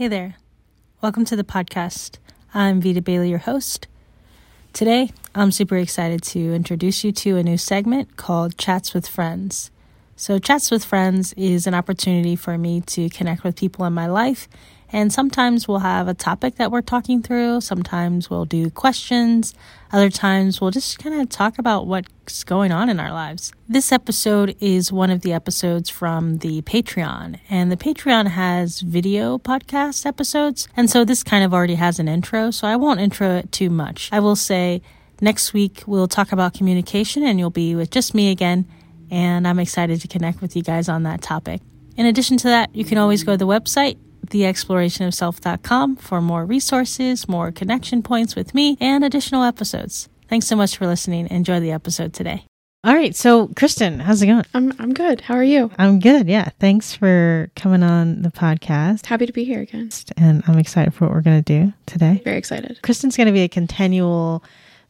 Hey there. Welcome to the podcast. I'm Vita Bailey, your host. Today, I'm super excited to introduce you to a new segment called Chats with Friends. So, Chats with Friends is an opportunity for me to connect with people in my life and sometimes we'll have a topic that we're talking through. Sometimes we'll do questions. Other times we'll just kind of talk about what's going on in our lives. This episode is one of the episodes from the Patreon, and the Patreon has video podcast episodes. And so this kind of already has an intro, so I won't intro it too much. I will say next week we'll talk about communication and you'll be with just me again. And I'm excited to connect with you guys on that topic. In addition to that, you can always go to the website theexplorationofself.com for more resources, more connection points with me, and additional episodes. Thanks so much for listening. Enjoy the episode today. All right, so Kristen, how's it going? I'm I'm good. How are you? I'm good. Yeah, thanks for coming on the podcast. Happy to be here again. And I'm excited for what we're going to do today. Very excited. Kristen's going to be a continual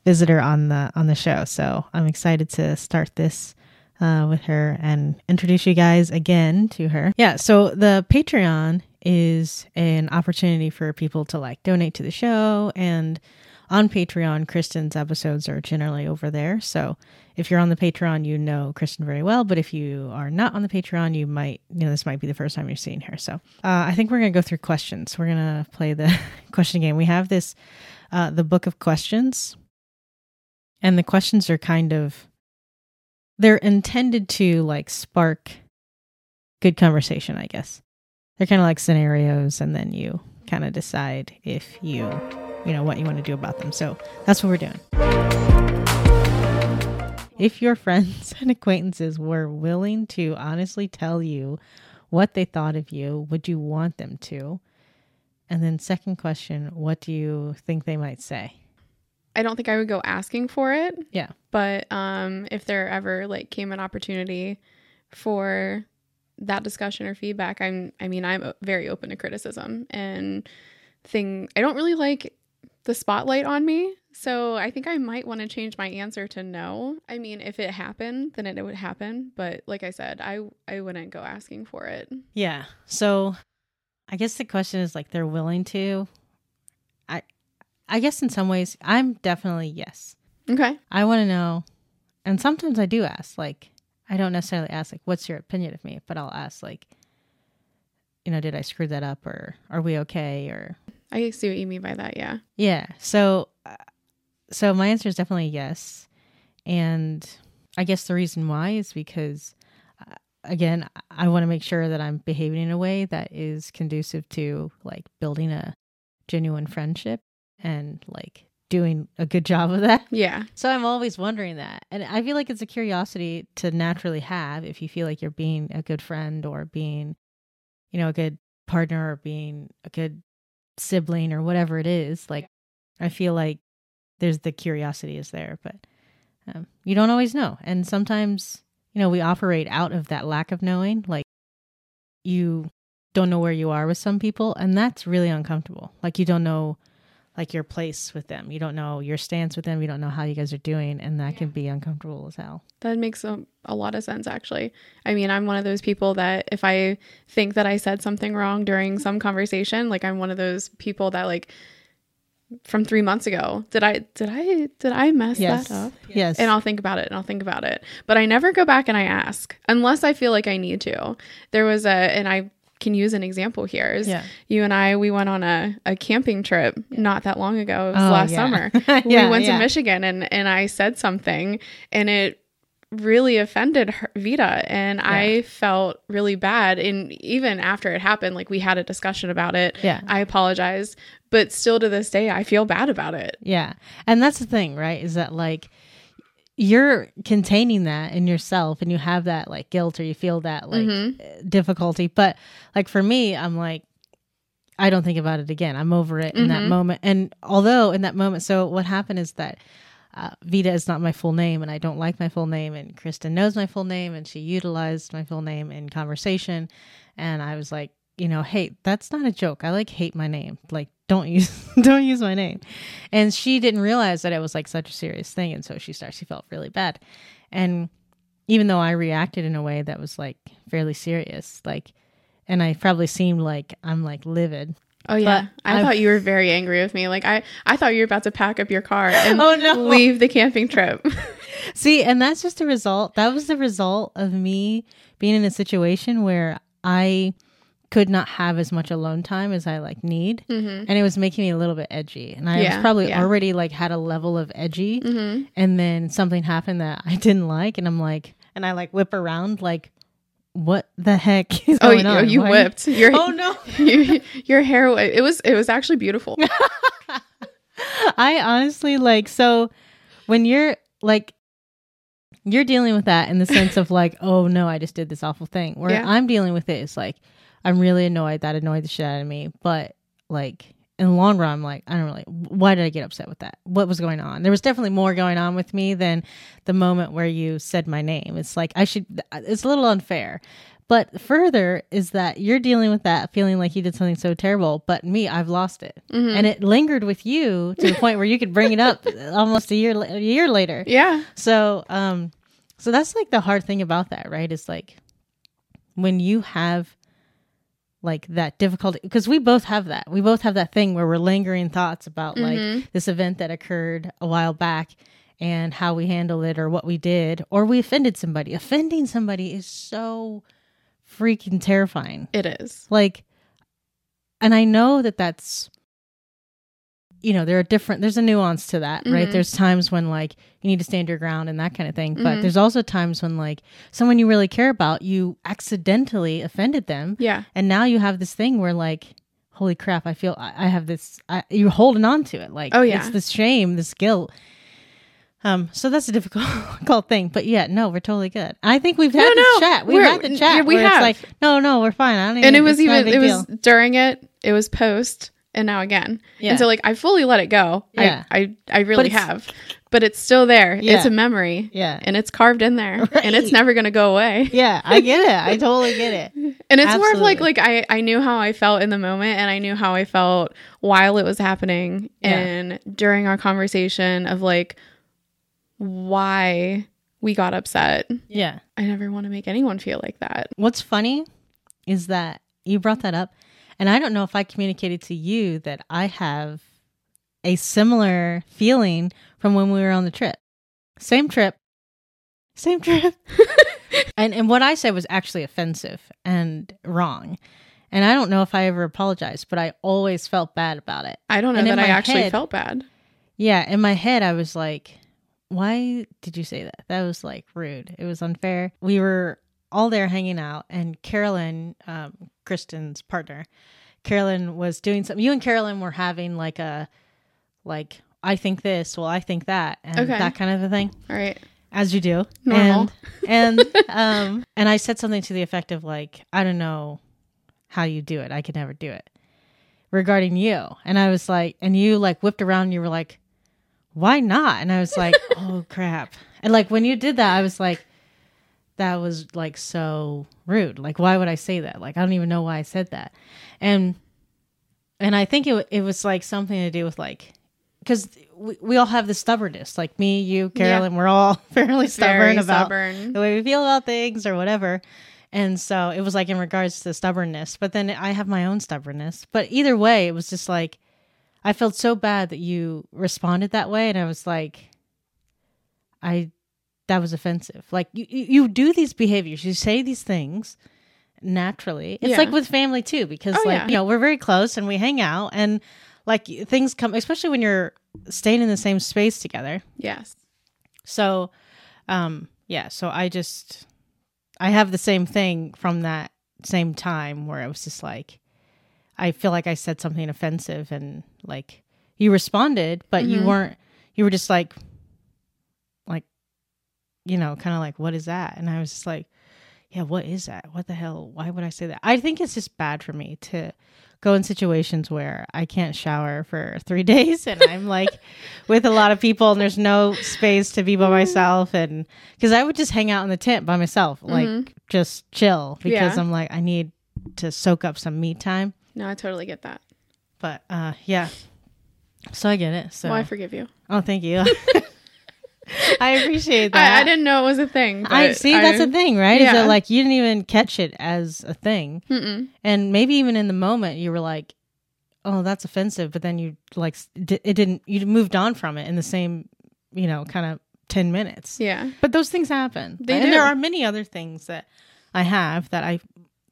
visitor on the on the show, so I'm excited to start this uh, with her and introduce you guys again to her. Yeah, so the Patreon is an opportunity for people to like donate to the show. And on Patreon, Kristen's episodes are generally over there. So if you're on the Patreon, you know Kristen very well. But if you are not on the Patreon, you might, you know, this might be the first time you're seeing her. So uh, I think we're going to go through questions. We're going to play the question game. We have this, uh, the book of questions. And the questions are kind of, they're intended to like spark good conversation, I guess they're kind of like scenarios and then you kind of decide if you you know what you want to do about them so that's what we're doing if your friends and acquaintances were willing to honestly tell you what they thought of you would you want them to and then second question what do you think they might say I don't think I would go asking for it. Yeah. But um if there ever like came an opportunity for that discussion or feedback, I'm I mean, I'm very open to criticism and thing I don't really like the spotlight on me. So I think I might want to change my answer to no. I mean, if it happened, then it, it would happen, but like I said, I I wouldn't go asking for it. Yeah. So I guess the question is like they're willing to I I guess in some ways I'm definitely yes. Okay. I want to know and sometimes I do ask like I don't necessarily ask like, "What's your opinion of me?" But I'll ask like, you know, did I screw that up, or are we okay, or I see what you mean by that. Yeah. Yeah. So, uh, so my answer is definitely yes, and I guess the reason why is because, uh, again, I want to make sure that I'm behaving in a way that is conducive to like building a genuine friendship and like doing a good job of that. Yeah. So I'm always wondering that. And I feel like it's a curiosity to naturally have if you feel like you're being a good friend or being, you know, a good partner or being a good sibling or whatever it is. Like, I feel like there's the curiosity is there, but um, you don't always know. And sometimes, you know, we operate out of that lack of knowing. Like, you don't know where you are with some people, and that's really uncomfortable. Like, you don't know like your place with them. You don't know your stance with them. You don't know how you guys are doing, and that yeah. can be uncomfortable as hell. That makes a, a lot of sense, actually. I mean, I'm one of those people that if I think that I said something wrong during some conversation, like I'm one of those people that like from three months ago, did I did I did I mess yes. that up? Yes. And I'll think about it and I'll think about it, but I never go back and I ask unless I feel like I need to. There was a and I can use an example here is yeah. you and I we went on a, a camping trip yeah. not that long ago. It was oh, last yeah. summer. we went to Michigan and and I said something and it really offended her, Vita and I felt really bad and even after it happened like we had a discussion about it. Yeah. I apologized, but still to this day I feel bad about it. Yeah. And that's the thing, right? Is that like you're containing that in yourself and you have that like guilt or you feel that like mm-hmm. difficulty but like for me i'm like i don't think about it again i'm over it mm-hmm. in that mm-hmm. moment and although in that moment so what happened is that uh, Vita is not my full name, and I don't like my full name. And Kristen knows my full name, and she utilized my full name in conversation. And I was like, you know, hey, that's not a joke. I like hate my name. Like, don't use don't use my name and she didn't realize that it was like such a serious thing and so she started she felt really bad and even though i reacted in a way that was like fairly serious like and i probably seemed like i'm like livid Oh yeah, I, I thought you were very angry with me. Like I, I thought you were about to pack up your car and oh, no. leave the camping trip. See, and that's just a result. That was the result of me being in a situation where I could not have as much alone time as I like need, mm-hmm. and it was making me a little bit edgy. And I yeah, was probably yeah. already like had a level of edgy, mm-hmm. and then something happened that I didn't like, and I'm like, and I like whip around like what the heck is oh, going oh, on? you Why? whipped. Your, oh no, your, your hair. It was it was actually beautiful. I honestly like so when you're like you're dealing with that in the sense of like, oh no, I just did this awful thing. Where yeah. I'm dealing with it is like, I'm really annoyed. That annoyed the shit out of me. But like in the long run, I'm like, I don't really, why did I get upset with that? What was going on? There was definitely more going on with me than the moment where you said my name. It's like, I should, it's a little unfair. But further is that you're dealing with that feeling like you did something so terrible, but me, I've lost it, mm-hmm. and it lingered with you to the point where you could bring it up almost a year a year later. Yeah. So, um, so that's like the hard thing about that, right? Is like when you have like that difficulty because we both have that. We both have that thing where we're lingering thoughts about mm-hmm. like this event that occurred a while back and how we handled it or what we did or we offended somebody. Offending somebody is so freaking terrifying. It is. Like and I know that that's you know, there are different there's a nuance to that, mm-hmm. right? There's times when like you need to stand your ground and that kind of thing. Mm-hmm. But there's also times when like someone you really care about, you accidentally offended them. Yeah. And now you have this thing where like holy crap, I feel I, I have this I, you're holding on to it. Like oh yeah. it's this shame, this guilt. Um, so that's a difficult thing, but yeah, no, we're totally good. I think we've had no, this no, chat. We've had the chat. Yeah, we have. like, no, no, we're fine. I don't even, and it was even it was during it. It was post and now again. Yeah. And so like I fully let it go. Yeah. I I, I really have. But it's still there. Yeah. It's a memory. Yeah. And it's carved in there. Right. And it's never gonna go away. Yeah, I get it. I totally get it. and it's Absolutely. more of like like I, I knew how I felt in the moment and I knew how I felt while it was happening yeah. and during our conversation of like why we got upset. Yeah. I never want to make anyone feel like that. What's funny is that you brought that up and I don't know if I communicated to you that I have a similar feeling from when we were on the trip. Same trip. Same trip. and and what I said was actually offensive and wrong. And I don't know if I ever apologized, but I always felt bad about it. I don't know and that I actually head, felt bad. Yeah, in my head I was like, why did you say that? That was like rude. It was unfair. We were all there hanging out, and Carolyn, um, Kristen's partner, Carolyn was doing something. You and Carolyn were having like a, like, I think this, well, I think that, and okay. that kind of a thing. All right. As you do. Normal. And, and, um, and I said something to the effect of like, I don't know how you do it. I could never do it regarding you. And I was like, and you like whipped around and you were like, why not? And I was like, oh crap. And like when you did that, I was like, that was like so rude. Like, why would I say that? Like, I don't even know why I said that. And, and I think it, it was like something to do with like, because we, we all have the stubbornness. Like me, you, Carolyn, yeah. we're all fairly stubborn Very about stubborn. the way we feel about things or whatever. And so it was like in regards to stubbornness, but then I have my own stubbornness. But either way, it was just like I felt so bad that you responded that way, and I was like, I that was offensive. Like you, you do these behaviors, you say these things naturally. It's yeah. like with family too, because oh, like yeah. you know we're very close and we hang out and like things come, especially when you're staying in the same space together. Yes. So, um, yeah. So I just I have the same thing from that same time where I was just like, I feel like I said something offensive and like you responded, but mm-hmm. you weren't. You were just like you know, kind of like, what is that? And I was just like, yeah, what is that? What the hell? Why would I say that? I think it's just bad for me to go in situations where I can't shower for three days and I'm like with a lot of people and there's no space to be by myself. And because I would just hang out in the tent by myself, like mm-hmm. just chill because yeah. I'm like, I need to soak up some me time. No, I totally get that. But uh, yeah. So I get it. So well, I forgive you. Oh, thank you. I appreciate that. I, I, didn't know it was a thing. I see. I, that's a thing, right? Yeah. Is that like you didn't even catch it as a thing, Mm-mm. and maybe even in the moment you were like, oh, that's offensive, but then you like it didn't you moved on from it in the same, you know, kind of 10 minutes. Yeah. But those things happen. They and do. there are many other things that I have that I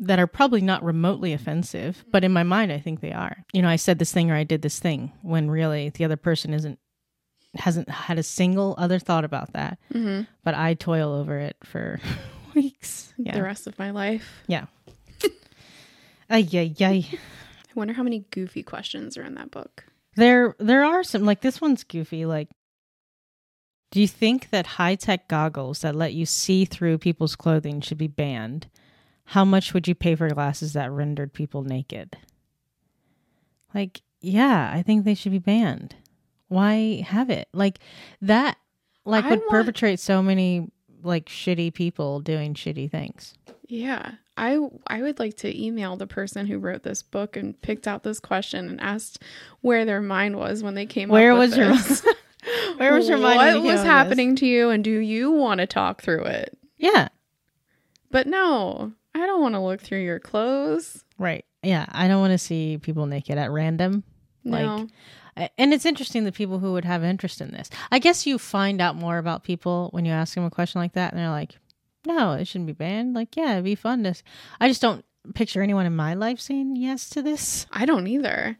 that are probably not remotely offensive, but in my mind I think they are. You know, I said this thing or I did this thing when really the other person isn't hasn't had a single other thought about that. Mm-hmm. But I toil over it for weeks. Yeah. The rest of my life. Yeah. ay, ay, ay. I wonder how many goofy questions are in that book. There there are some like this one's goofy like do you think that high tech goggles that let you see through people's clothing should be banned? How much would you pay for glasses that rendered people naked? Like, yeah, I think they should be banned. Why have it? Like that like I would want... perpetrate so many like shitty people doing shitty things. Yeah. I I would like to email the person who wrote this book and picked out this question and asked where their mind was when they came where up was your Where was your mind? What was happening to you and do you want to talk through it? Yeah. But no, I don't want to look through your clothes. Right. Yeah, I don't want to see people naked at random. No. Like and it's interesting the people who would have interest in this. I guess you find out more about people when you ask them a question like that and they're like, "No, it shouldn't be banned." Like, yeah, it'd be fun to I just don't picture anyone in my life saying yes to this. I don't either.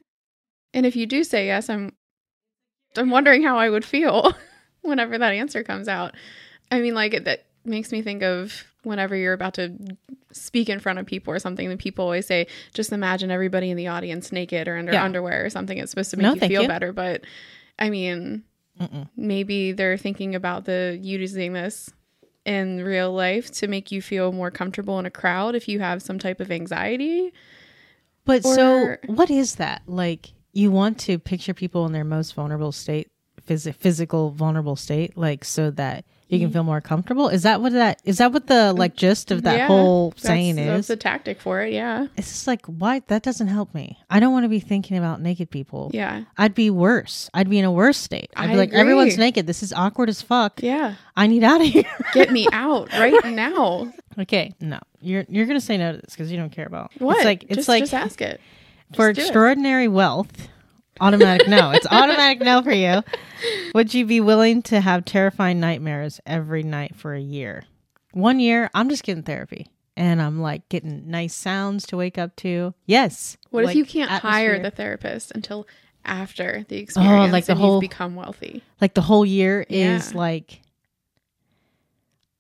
And if you do say yes, I'm I'm wondering how I would feel whenever that answer comes out. I mean, like that makes me think of whenever you're about to speak in front of people or something, the people always say, just imagine everybody in the audience naked or under yeah. underwear or something. It's supposed to make no, you feel you. better. But I mean, Mm-mm. maybe they're thinking about the using this in real life to make you feel more comfortable in a crowd if you have some type of anxiety. But or, so what is that? Like you want to picture people in their most vulnerable state, phys- physical vulnerable state, like so that you can feel more comfortable. Is that what that is? That what the mm, like gist of that yeah, whole saying that's, is? That's the tactic for it. Yeah. It's just like why that doesn't help me. I don't want to be thinking about naked people. Yeah. I'd be worse. I'd be in a worse state. I'd I be like, agree. everyone's naked. This is awkward as fuck. Yeah. I need out of here. Get me out right now. Okay. No, you're you're gonna say no to this because you don't care about what. It's like it's just, like just ask it. Just for extraordinary it. wealth Automatic no. It's automatic no for you. Would you be willing to have terrifying nightmares every night for a year? One year, I'm just getting therapy and I'm like getting nice sounds to wake up to. Yes. What like if you can't atmosphere. hire the therapist until after the experience oh, like the whole, become wealthy? Like the whole year yeah. is like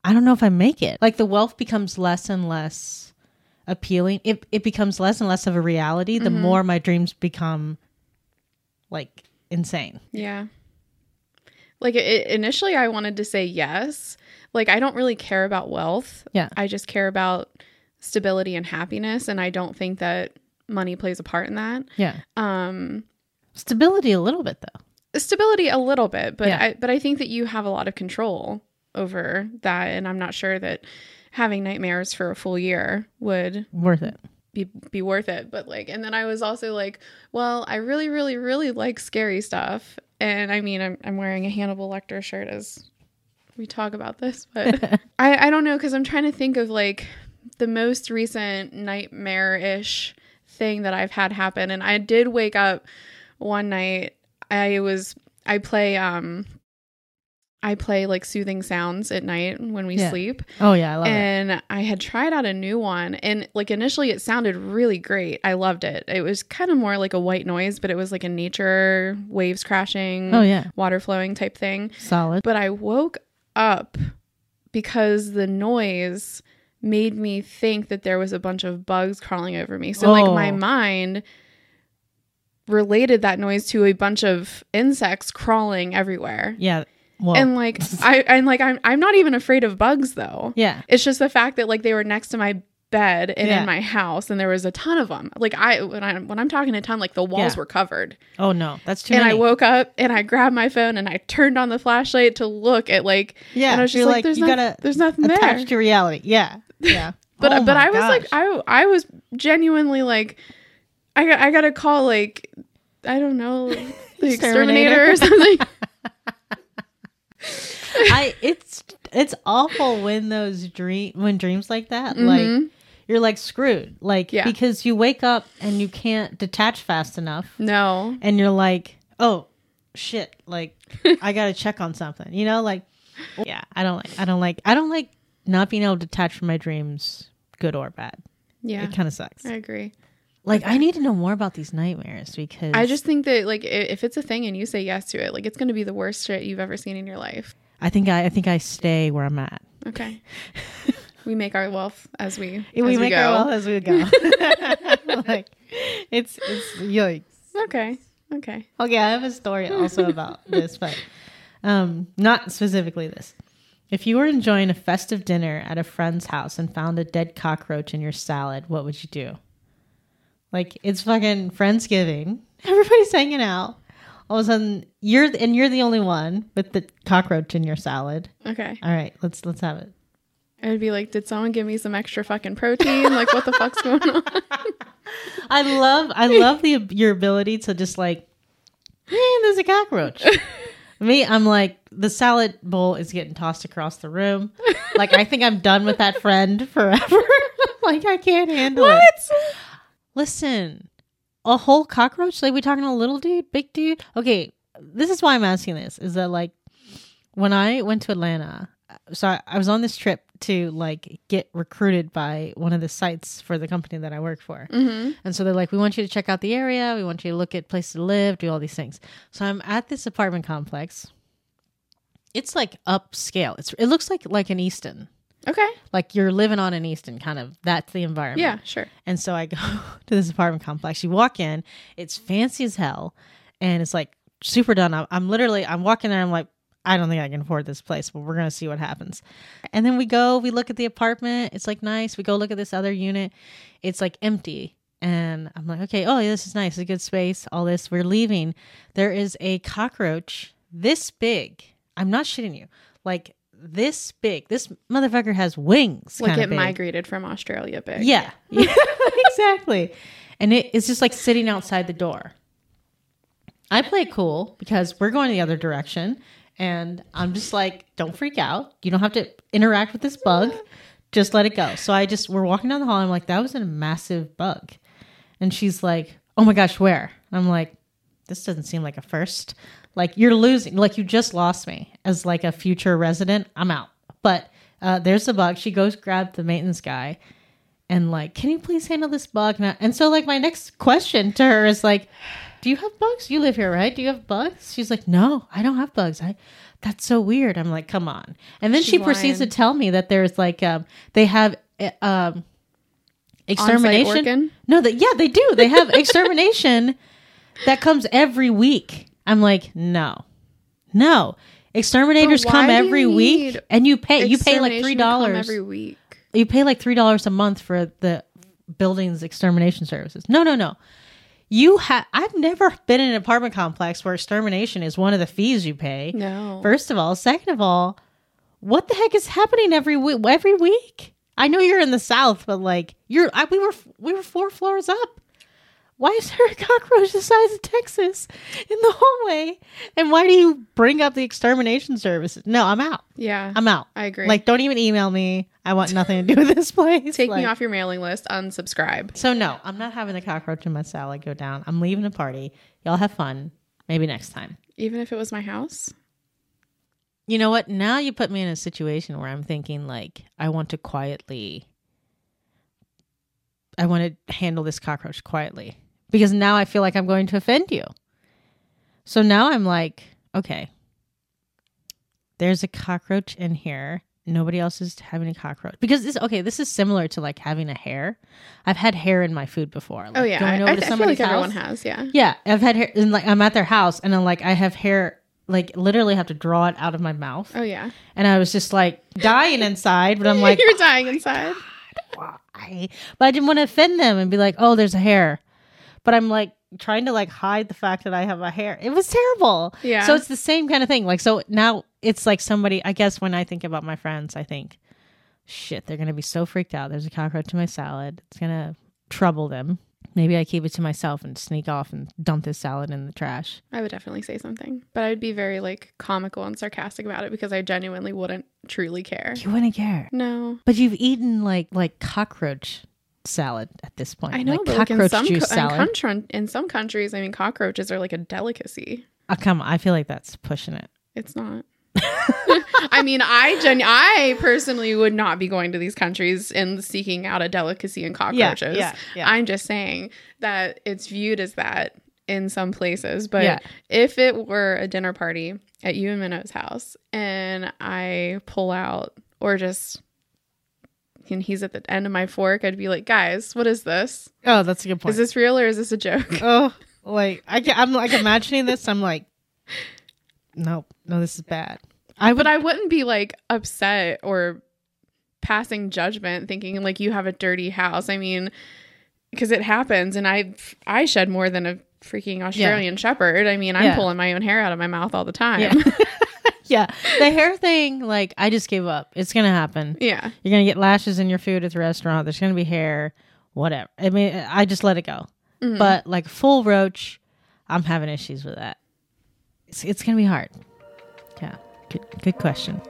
I don't know if I make it. Like the wealth becomes less and less appealing. It it becomes less and less of a reality the mm-hmm. more my dreams become like insane. Yeah. Like it, initially, I wanted to say yes. Like I don't really care about wealth. Yeah. I just care about stability and happiness, and I don't think that money plays a part in that. Yeah. Um, stability a little bit though. Stability a little bit, but yeah. I but I think that you have a lot of control over that, and I'm not sure that having nightmares for a full year would worth it be be worth it. But like, and then I was also like, well, I really, really, really like scary stuff. And I mean, I'm I'm wearing a Hannibal Lecter shirt as we talk about this, but I I don't know because I'm trying to think of like the most recent nightmare ish thing that I've had happen. And I did wake up one night. I was I play um I play like soothing sounds at night when we yeah. sleep. Oh yeah, I love and it. And I had tried out a new one and like initially it sounded really great. I loved it. It was kind of more like a white noise, but it was like a nature waves crashing, oh yeah, water flowing type thing. Solid. But I woke up because the noise made me think that there was a bunch of bugs crawling over me. So oh. like my oh. mind related that noise to a bunch of insects crawling everywhere. Yeah. Well, and like I and like I'm I'm not even afraid of bugs though. Yeah. It's just the fact that like they were next to my bed and yeah. in my house and there was a ton of them. Like I when I when I'm talking a ton like the walls yeah. were covered. Oh no, that's too And many. I woke up and I grabbed my phone and I turned on the flashlight to look at like yeah. And I was just like, like, there's, you no, gotta there's nothing attach there. to reality. Yeah. Yeah. but oh but I was gosh. like I I was genuinely like I got I got to call like I don't know the exterminator or something. I it's it's awful when those dream when dreams like that mm-hmm. like you're like screwed. Like Yeah. because you wake up and you can't detach fast enough No. and you're like, "Oh, shit, like I got to check on something." You know, like yeah, I don't like I don't like I don't like not being able to detach from my dreams, good or bad. Yeah. It kind of sucks. I agree. Like I need to know more about these nightmares because I just think that like if it's a thing and you say yes to it, like it's going to be the worst shit you've ever seen in your life. I think I I think I stay where I'm at. Okay. we make our wealth as we we as make go. our wealth as we go. like it's it's yikes. Okay. Okay. Okay, I have a story also about this, but um, not specifically this. If you were enjoying a festive dinner at a friend's house and found a dead cockroach in your salad, what would you do? Like it's fucking Friendsgiving. Everybody's hanging out. All of a sudden, you're and you're the only one with the cockroach in your salad. Okay. All right, let's let's have it. I would be like, did someone give me some extra fucking protein? like, what the fuck's going on? I love I love the your ability to just like, man, there's a cockroach. Me, I'm like the salad bowl is getting tossed across the room. Like I think I'm done with that friend forever. like I can't handle it. Listen, a whole cockroach? Like we talking a little dude, big dude? Okay, this is why I'm asking this. Is that like when I went to Atlanta? So I, I was on this trip to like get recruited by one of the sites for the company that I work for. Mm-hmm. And so they're like, we want you to check out the area. We want you to look at places to live, do all these things. So I'm at this apartment complex. It's like upscale. It's it looks like like an Easton. Okay. Like you're living on an Easton kind of. That's the environment. Yeah, sure. And so I go to this apartment complex. You walk in, it's fancy as hell, and it's like super done up. I'm literally I'm walking there, I'm like, I don't think I can afford this place, but we're gonna see what happens. And then we go, we look at the apartment, it's like nice. We go look at this other unit, it's like empty. And I'm like, okay, oh yeah, this is nice, it's a good space, all this. We're leaving. There is a cockroach this big. I'm not shitting you. Like this big. This motherfucker has wings. Like it big. migrated from Australia big. Yeah, yeah exactly. And it's just like sitting outside the door. I play it cool because we're going the other direction. And I'm just like, don't freak out. You don't have to interact with this bug. Just let it go. So I just, we're walking down the hall. I'm like, that was a massive bug. And she's like, oh my gosh, where? And I'm like, this doesn't seem like a first. Like you're losing, like you just lost me as like a future resident. I'm out. But uh, there's the bug. She goes grab the maintenance guy and like, can you please handle this bug? And, I- and so like my next question to her is like, do you have bugs? You live here, right? Do you have bugs? She's like, no, I don't have bugs. I, that's so weird. I'm like, come on. And then She's she proceeds lying. to tell me that there's like, um, they have, uh, um, extermination. No, that yeah, they do. They have extermination that comes every week. I'm like, no, no. Exterminators come every week, and you pay you pay like three dollars. every week. You pay like three dollars a month for the building's extermination services. No, no, no. You have. I've never been in an apartment complex where extermination is one of the fees you pay. No. First of all, second of all, what the heck is happening every week? Every week? I know you're in the south, but like you're, I, we were we were four floors up. Why is there a cockroach the size of Texas in the hallway? And why do you bring up the extermination services? No, I'm out. yeah. I'm out. I agree. Like, don't even email me. I want nothing to do with this place. Take me off your mailing list. Unsubscribe. So no, I'm not having the cockroach in my salad go down. I'm leaving the party. Y'all have fun. Maybe next time. Even if it was my house. You know what? Now you put me in a situation where I'm thinking like I want to quietly I want to handle this cockroach quietly because now I feel like I'm going to offend you. So now I'm like, okay. There's a cockroach in here. Nobody else is having a cockroach because this okay. This is similar to like having a hair. I've had hair in my food before. Like Oh yeah. I, going over I, to I feel somebody's like everyone has. Yeah. Yeah, I've had hair, and like I'm at their house, and I'm like I have hair, like literally have to draw it out of my mouth, Oh yeah. and I was just like dying inside, but I'm like, You're dying inside. why? But I didn't want to offend them and be like, oh, there's a hair, but I'm like trying to like hide the fact that I have a hair. It was terrible. Yeah. So it's the same kind of thing. Like so now it's like somebody. I guess when I think about my friends, I think, shit, they're gonna be so freaked out. There's a cockroach in my salad. It's gonna trouble them. Maybe I keep it to myself and sneak off and dump this salad in the trash. I would definitely say something, but I'd be very like comical and sarcastic about it because I genuinely wouldn't truly care. You wouldn't care. No. But you've eaten like like cockroach salad at this point. I know, like but like in some juice co- salad. In, country, in some countries, I mean, cockroaches are like a delicacy. Oh, come on, I feel like that's pushing it. It's not. I mean, I gen- I personally would not be going to these countries and seeking out a delicacy in cockroaches. Yeah, yeah, yeah. I'm just saying that it's viewed as that in some places. But yeah. if it were a dinner party at you and Minnow's house and I pull out or just and he's at the end of my fork, I'd be like, guys, what is this? Oh, that's a good point. Is this real or is this a joke? Oh, like I, I'm like imagining this. I'm like, nope, no, this is bad. I would, but I wouldn't be like upset or passing judgment, thinking like you have a dirty house. I mean, because it happens, and I I shed more than a freaking Australian yeah. Shepherd. I mean, I'm yeah. pulling my own hair out of my mouth all the time. Yeah. yeah. The hair thing, like, I just gave up. It's going to happen. Yeah. You're going to get lashes in your food at the restaurant. There's going to be hair, whatever. I mean, I just let it go. Mm-hmm. But, like, full roach, I'm having issues with that. It's, it's going to be hard. Yeah. Good, good question.